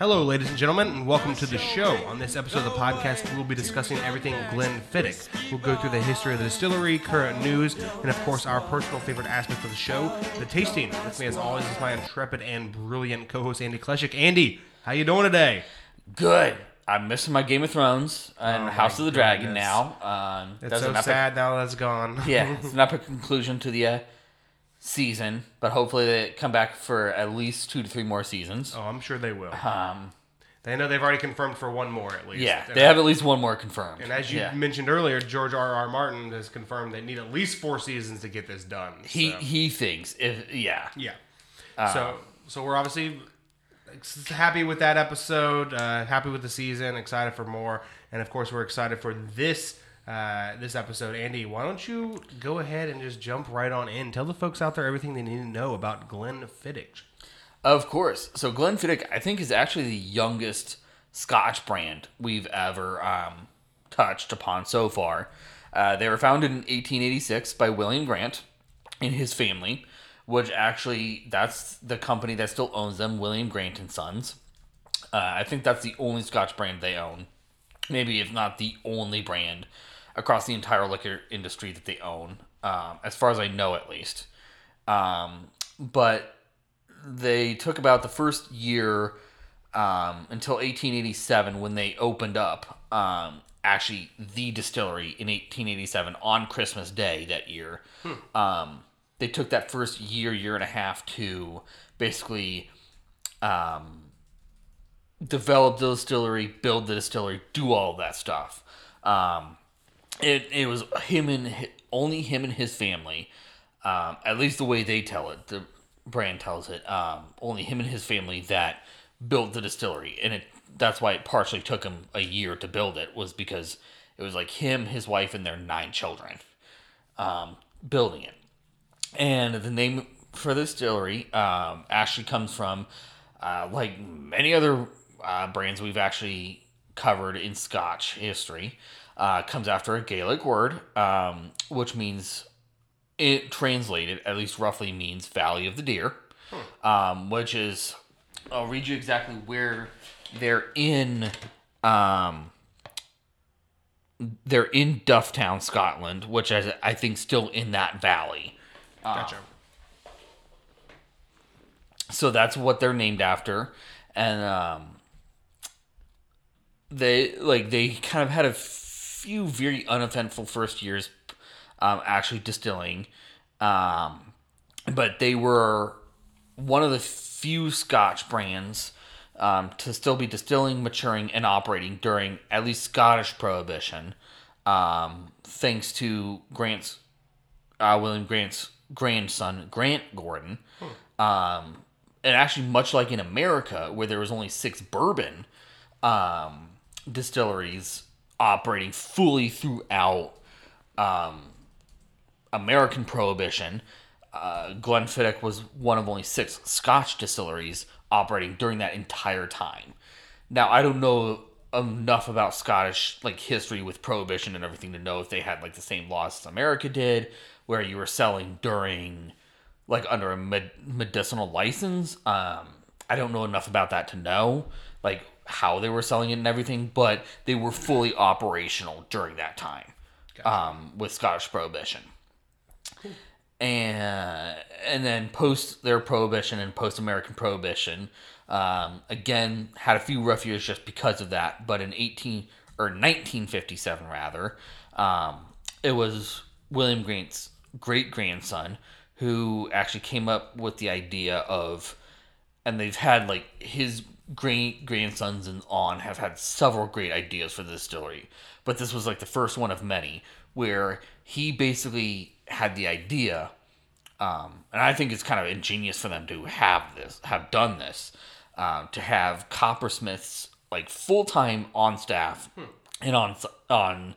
Hello, ladies and gentlemen, and welcome to the show. On this episode of the podcast, we'll be discussing everything Glenn Glenfiddich. We'll go through the history of the distillery, current news, and of course, our personal favorite aspect of the show, the tasting. With me, as always, is my intrepid and brilliant co-host Andy Kleshik. Andy, how you doing today? Good. I'm missing my Game of Thrones and Oh House of the Dragon goodness. now. Um, It's that's so sad now that's gone. yeah, it's an epic conclusion to the uh, season, but hopefully they come back for at least two to three more seasons. oh, I'm sure they will. Um, They know they've already confirmed for one more at least. yeah, And they have at least one more confirmed. And as you yeah. mentioned earlier, George R. R. Martin has confirmed they need at least four seasons to get this done. he so. he thinks if yeah Yeah. Uh, so so we're obviously happy with that episode. Uh, happy with the season. Excited for more, and of course we're excited for this. Uh, this episode, Andy, why don't you go ahead and just jump right on in? Tell the folks out there everything they need to know about Glenn Glenfiddich. Of course. So Glenn Glenfiddich, I think, is actually the youngest Scotch brand we've ever um, touched upon so far. Uh, they were founded in 1886 by William Grant and his family, which actually that's the company that still owns them, William Grant and Sons. Uh, I think that's the only Scotch brand they own, maybe if not the only brand across the entire liquor industry that they own, um, as far as I know, at least. Um, but they took about the first year um, until 1887 when they opened up um, actually the distillery in 1887 on Christmas Day that year. Um, they took that first year, year and a half to basically um, develop the distillery, build the distillery, do all that stuff. Um, it it was him and only him and his family. Um, at least the way they tell it, the brand tells it. Um, only him and his family that built the distillery, and it that's why it partially took him a year to build it was because it was like him, his wife, and their nine children um, building it. And the name for this distillery um, actually comes from, uh, like many other uh, brands we've actually covered in Scotch history, uh, comes after a Gaelic word, um, which means it translated at least roughly means Valley of the Deer, um, which is I'll read you exactly where they're in. Um, they're in Dufftown, Scotland, which is I think still in that valley. Gotcha. so that's what they're named after. And um they like they kind of had a few very uneventful first years um actually distilling. Um but they were one of the few scotch brands um, to still be distilling maturing and operating during at least scottish prohibition um, thanks to grant's uh, William Grant's grandson, Grant Gordon. Um, and actually, much like in America, where there was only six bourbon um, distilleries operating fully throughout um, American Prohibition, uh, Glenfiddich was one of only six Scotch distilleries operating during that entire time. Now, I don't know enough about Scottish like history with Prohibition and everything to know if they had like the same laws as America did, where you were selling during like under a med- medicinal license. Um, I don't know enough about that to know like how they were selling it and everything, but they were fully operational during that time um, with Scottish Prohibition and and then post their prohibition and post American prohibition, um, again had a few rough years just because of that. But in eighteen or nineteen fifty seven rather, um, it was William Grant's great grandson who actually came up with the idea of, and they've had like his great grandsons and on have had several great ideas for the distillery, but this was like the first one of many where he basically had the idea, um, and I think it's kind of ingenious for them to have this, have done this, um, to have coppersmiths like full time on staff and on on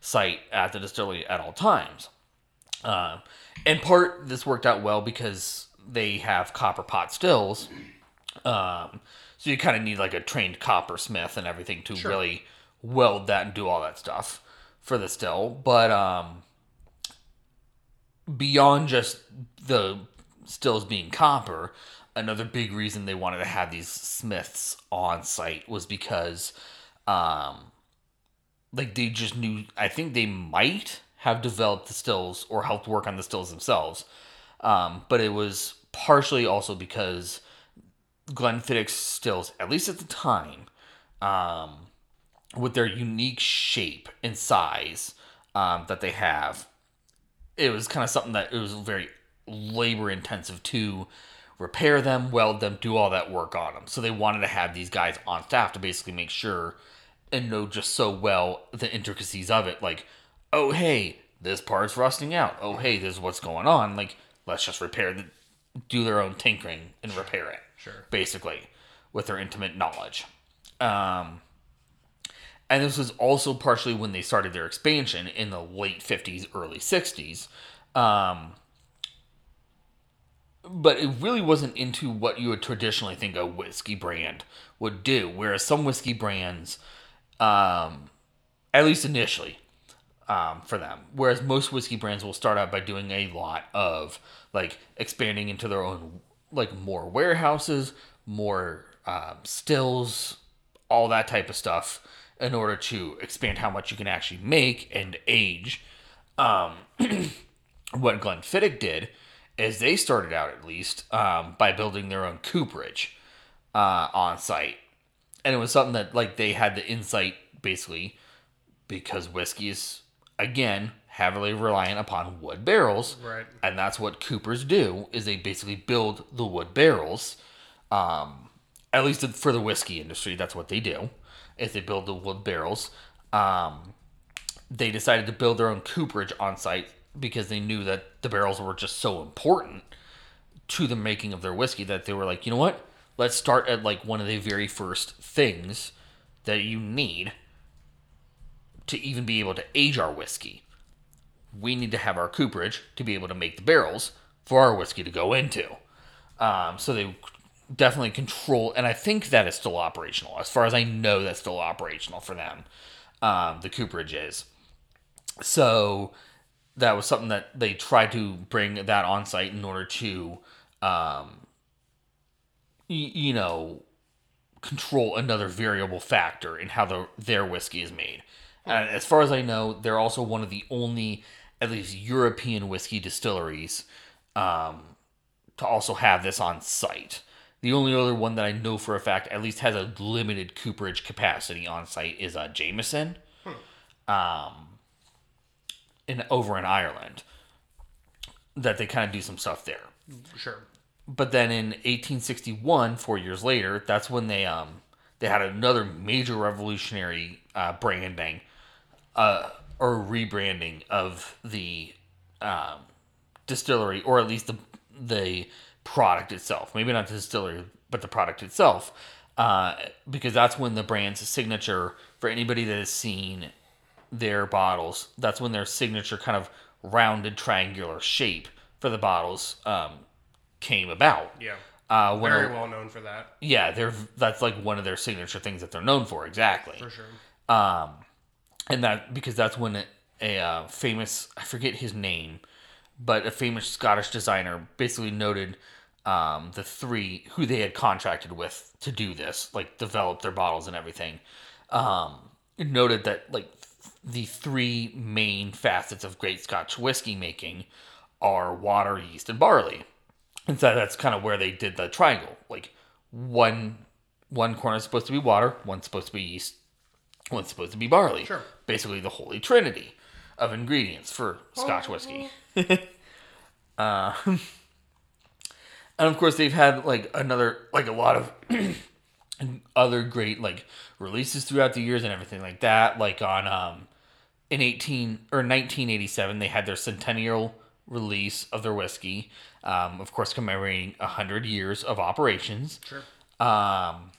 site at the distillery at all times. Uh, in part, this worked out well because they have copper pot stills. Um, so you kind of need like a trained coppersmith and everything to really weld that and do all that stuff for the still, but um, beyond just the stills being copper, another big reason they wanted to have these smiths on site was because, um, like they just knew. I think they might have developed the stills or helped work on the stills themselves, um, but it was partially also because Glenfiddich's stills, at least at the time, um, with their unique shape and size um, that they have, it was kind of something that it was very labor intensive to repair them, weld them, do all that work on them. So they wanted to have these guys on staff to basically make sure and know just so well the intricacies of it. Like, oh hey, this part's rusting out. Oh hey, this is what's going on. Like, let's just repair the, do their own tinkering and repair it. Sure. Basically, with their intimate knowledge. Um, and this was also partially when they started their expansion in the late 50s, early 60s. Um, but it really wasn't into what you would traditionally think a whiskey brand would do. Whereas some whiskey brands, um, at least initially, um, for them, whereas most whiskey brands will start out by doing a lot of like expanding into their own like more warehouses, more um, stills, all that type of stuff in order to expand how much you can actually make and age. Um, what Glenfiddich did is they started out at least um, by building their own cooperage uh, on site, and it was something that like they had the insight basically because whiskey is again heavily reliant upon wood barrels, Right. and that's what coopers do is they basically build the wood barrels. Um, at least for the whiskey industry, that's what they do. Is they build the wood barrels. Um, they decided to build their own cooperage on site because they knew that the barrels were just so important to the making of their whiskey that they were like, you know what? Let's start at like one of the very first things that you need to even be able to age our whiskey. We need to have our cooperage to be able to make the barrels for our whiskey to go into. Um, so they definitely control, and I think that is still operational. As far as I know, that's still operational for them. Um, the cooperage is. So that was something that they tried to bring that on site in order to, um, y- you know, control another variable factor in how the, their whiskey is made. And as far as I know, they're also one of the only, at least European whiskey distilleries, um, to also have this on site. The only other one that I know for a fact at least has a limited cooperage capacity on site is uh, Jameson, um, in over in Ireland. That they kind of do some stuff there Sure. but then in 1861 four years later that's when they um they had another major revolutionary uh, branding uh, or rebranding of the um, distillery or at least the the product itself maybe not the distillery but the product itself uh, because that's when the brand's signature for anybody that has seen their bottles that's when their signature kind of rounded triangular shape for the bottles um, came about Yeah. uh, when Very a- well known for that. yeah, they're that's like one of their signature things that they're known for. Exactly. For sure. Um, and that because that's when a, uh, famous I forget his name, but a famous Scottish designer basically noted um, the three who they had contracted with to do this, like develop their bottles and everything. Um, noted that like the three main facets of great Scotch whiskey making are water, yeast, and barley. And so that's kind of where they did the triangle. Like one one corner is supposed to be water, one's supposed to be yeast, one's supposed to be barley. Sure. Basically the holy trinity of ingredients for Scotch whiskey. uh, and of course they've had like another like a lot of other great like releases throughout the years and everything like that. Like on um in 18 or 1987 they had their centennial release of their whiskey um, of course commemorating 100 years of operations Sure. um,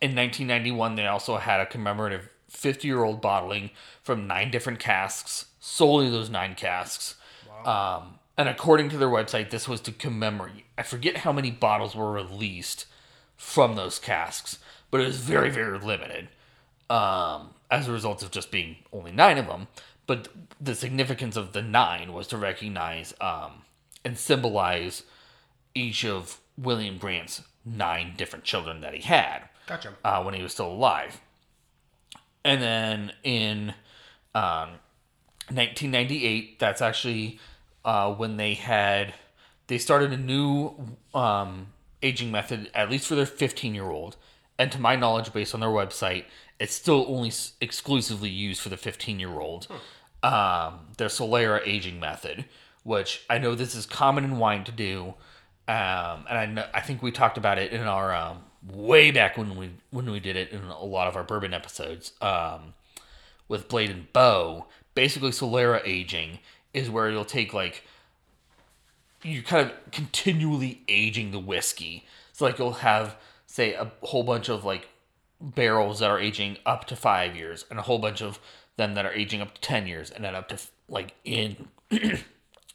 in 1991 they also had a commemorative 50 year old bottling from nine different casks solely those nine casks. Um, and according to their website this was to commemorate i forget how many bottles were released from those casks but it was very very limited um, as a result of just being only nine of them. But the significance of the nine was to recognize um, and symbolize each of William Grant's nine different children that he had Gotcha. uh, when he was still alive. And then in um, 1998, that's actually uh, when they had they started a new um, aging method, at least for their 15 year old. And to my knowledge, based on their website, it's still only s- exclusively used for the 15 year old. Um, their Solera aging method, which I know this is common in wine to do. Um, and I, know, I think we talked about it in our um, way back when we when we did it in a lot of our bourbon episodes um, with Blade and Bow. Basically, Solera aging is where you'll take like you're kind of continually aging the whiskey. So like you'll have say a whole bunch of like barrels that are aging up to five years, and a whole bunch of them that are aging up to ten years, and then up to like in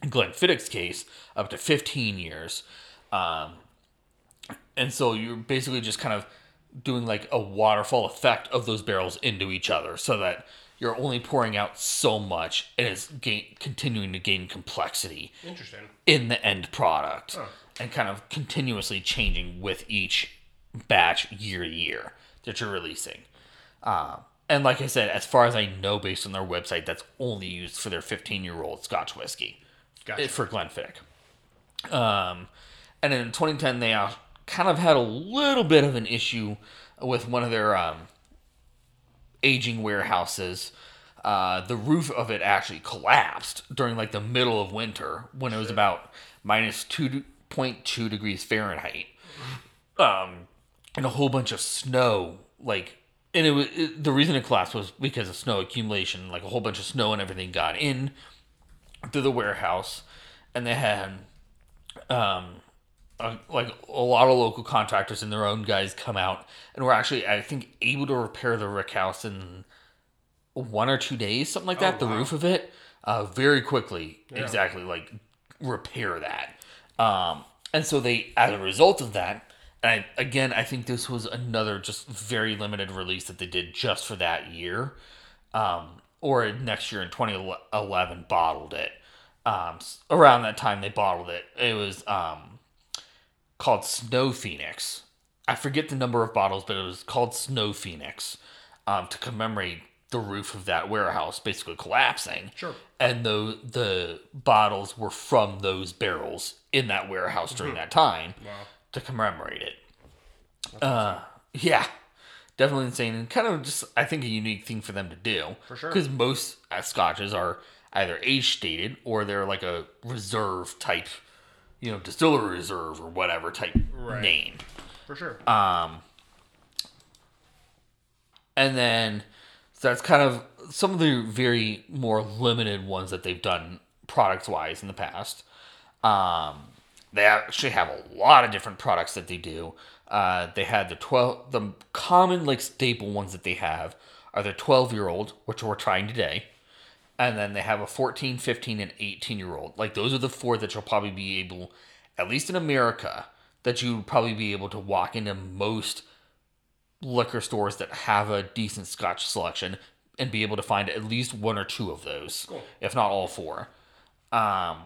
Glenfiddich's case, up to fifteen years. Um, and so you're basically just kind of doing like a waterfall effect of those barrels into each other, so that you're only pouring out so much, and it's gain, continuing to gain complexity Interesting. in the end product and kind of continuously changing with each batch year to year that you're releasing. Uh, and like I said, as far as I know, based on their website, that's only used for their 15 year old Scotch whiskey Gotcha. for Glenfiddich. Um, and in 2010, they uh, kind of had a little bit of an issue with one of their um, aging warehouses. Uh, the roof of it actually collapsed during like the middle of winter when it was about minus 2.2 degrees Fahrenheit. Um, and a whole bunch of snow, like, and it was it, the reason it collapsed was because of snow accumulation. Like a whole bunch of snow and everything got in through the warehouse, and they had um, a, like a lot of local contractors and their own guys come out and were actually, I think, able to repair the rick house in one or two days, something like that. the wow. roof of it, uh, very quickly, exactly like repair that. Um, and so they, as a result of that, and I, again, I think this was another just very limited release that they did just for that year. Um, or next year in 2011 bottled it. Um, around that time they bottled it. It was um, called Snow Phoenix. I forget the number of bottles, but it was called Snow Phoenix um, to commemorate the roof of that warehouse basically collapsing. Sure. And the the bottles were from those barrels in that warehouse during that time Wow. to commemorate it. Uh, yeah, definitely insane and kind of just I think a unique thing for them to do. For sure. Because most uh, scotches are either age stated or they're like a reserve type, you know, distillery reserve or whatever type Right. name. For sure. And then so that's kind of some of the very more limited ones that they've done products wise in the past. Um, they actually have a lot of different products that they do. Uh, they had the twelve, the common like staple ones that they have are the twelve year old, which we're trying today, and then they have a 14, 15, and eighteen year old. Like those are the four that you'll probably be able, at least in America, that you would probably be able to walk into most liquor stores that have a decent Scotch selection and be able to find at least one or two of those, Cool. if not all four. Um,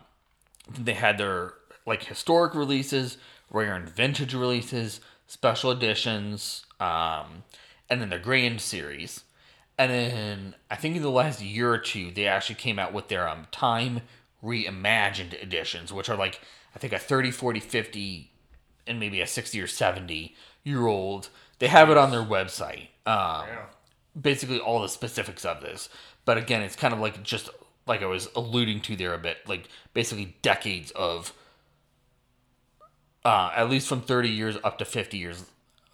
they had their like historic releases, rare and vintage releases, special editions, um, and then their grand series. And then I think in the last year or two, they actually came out with their um, time reimagined editions, which are like I think a 30, 40, 50, and maybe a 60 or 70 year old. They have it on their website. Um, Yeah. basically all the specifics of this. But again, it's kind of like just like I was alluding to there a bit, like basically decades of uh, at least from 30 years up to 50 years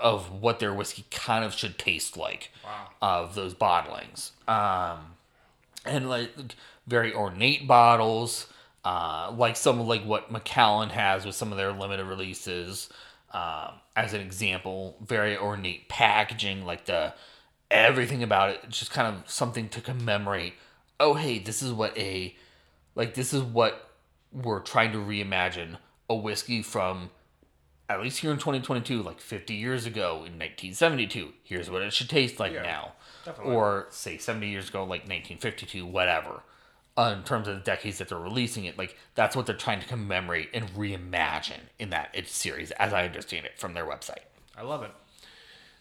of what their whiskey kind of should taste like Wow. of those bottlings. Um, and like very ornate bottles, uh, like some like what Macallan has with some of their limited releases. Um, as an example, very ornate packaging, like the everything about it, just kind of something to commemorate. Oh, hey, this is what a like this is what we're trying to reimagine a whiskey from at least here in 2022, like 50 years ago in 1972, here's what it should taste like Yeah, now. definitely. Or say 70 years ago, like 1952, whatever. Uh, in terms of the decades that they're releasing it, like that's what they're trying to commemorate and reimagine in that it's series, as I understand it from their website. I love it.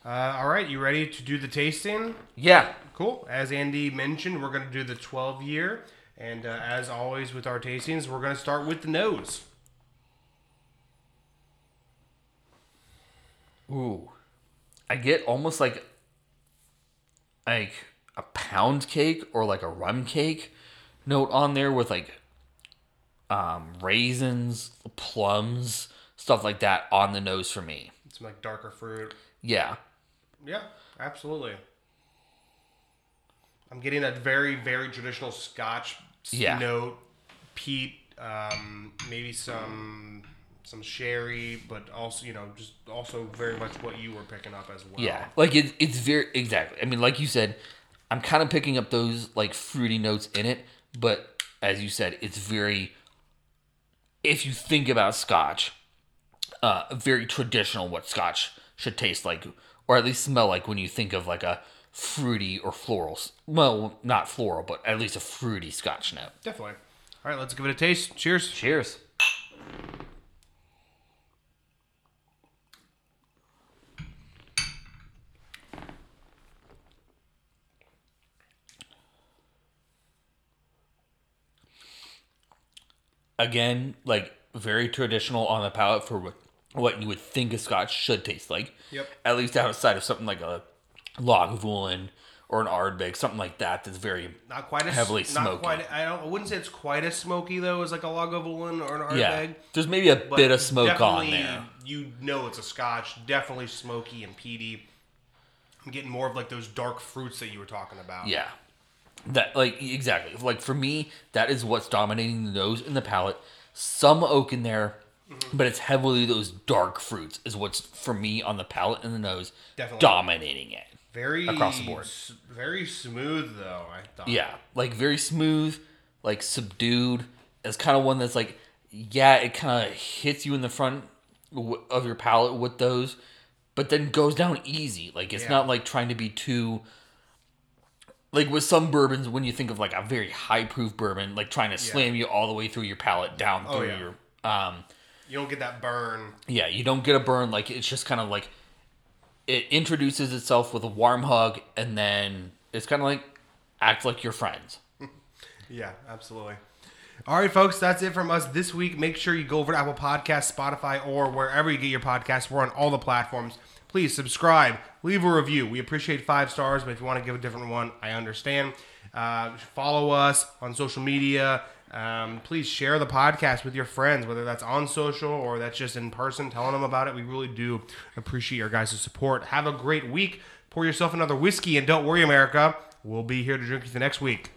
Uh, all right, you ready to do the tasting? Yeah, Cool. As Andy mentioned, we're going to do the 12 year. And uh, as always with our tastings, we're going to start with the nose. Ooh, I get almost like like a pound cake or like a rum cake note on there with like um, raisins, plums, stuff like that on the nose for me. Some like darker fruit. Yeah, Yeah, absolutely. I'm getting a very, very traditional Scotch Yeah. note, peat, um, maybe some some sherry, but also you know just also very much what you were picking up as well. yeah. Like it, it's very exactly. I mean, like you said, I'm kind of picking up those like fruity notes in it, but as you said, it's very. If you think about Scotch, uh, very traditional what Scotch should taste like, or at least smell like when you think of like a fruity or floral. Well, not floral, but at least a fruity Scotch note. definitely. All right, let's give it a taste. Cheers. Cheers. Again, like very traditional on the palate for what, what you would think a scotch should taste like. Yep. At least outside of something like a Lagavulin or an Ardbeg, something like that. That's very Not quite as Heavily Not smoky. quite. I don't. I wouldn't say it's quite as smoky though as like a Lagavulin or an Ardbeg. yeah. There's maybe a bit of smoke on there. You know it's a Scotch. Definitely smoky and peaty. I'm getting more of like those dark fruits that you were talking about. Yeah. That like exactly. Like for me, that is what's dominating the nose and the palate. Some oak in there, Mm-hmm. but it's heavily those dark fruits is what's for me on the palate and the nose Definitely. dominating it. Very Across the board. s- Very smooth though. I thought. Yeah, like very smooth, like subdued. It's kind of one that's like, yeah, it kind of hits you in the front w- of your palate with those, but then goes down easy. Like it's Yeah. not like trying to be too. Like with some bourbons, when you think of like a very high proof bourbon, like trying to slam you all the way through your palate down Oh, through yeah. your um You don't get that burn. yeah, you don't get a burn. Like it's just kind of like it introduces itself with a warm hug, and then it's kind of like act like your friends. Yeah, absolutely. All right, folks, that's it from us this week. Make sure you go over to Apple Podcasts, Spotify, or wherever you get your podcasts. We're on all the platforms. Please subscribe, leave a review. We appreciate five stars, but if you want to give a different one, I understand. Uh, follow us on social media. Um, please share the podcast with your friends, whether that's on social or that's just in person, telling them about it. We really do appreciate your guys' support. Have a great week. Pour yourself another whiskey, and don't worry, America. We'll be here to drink you the next week.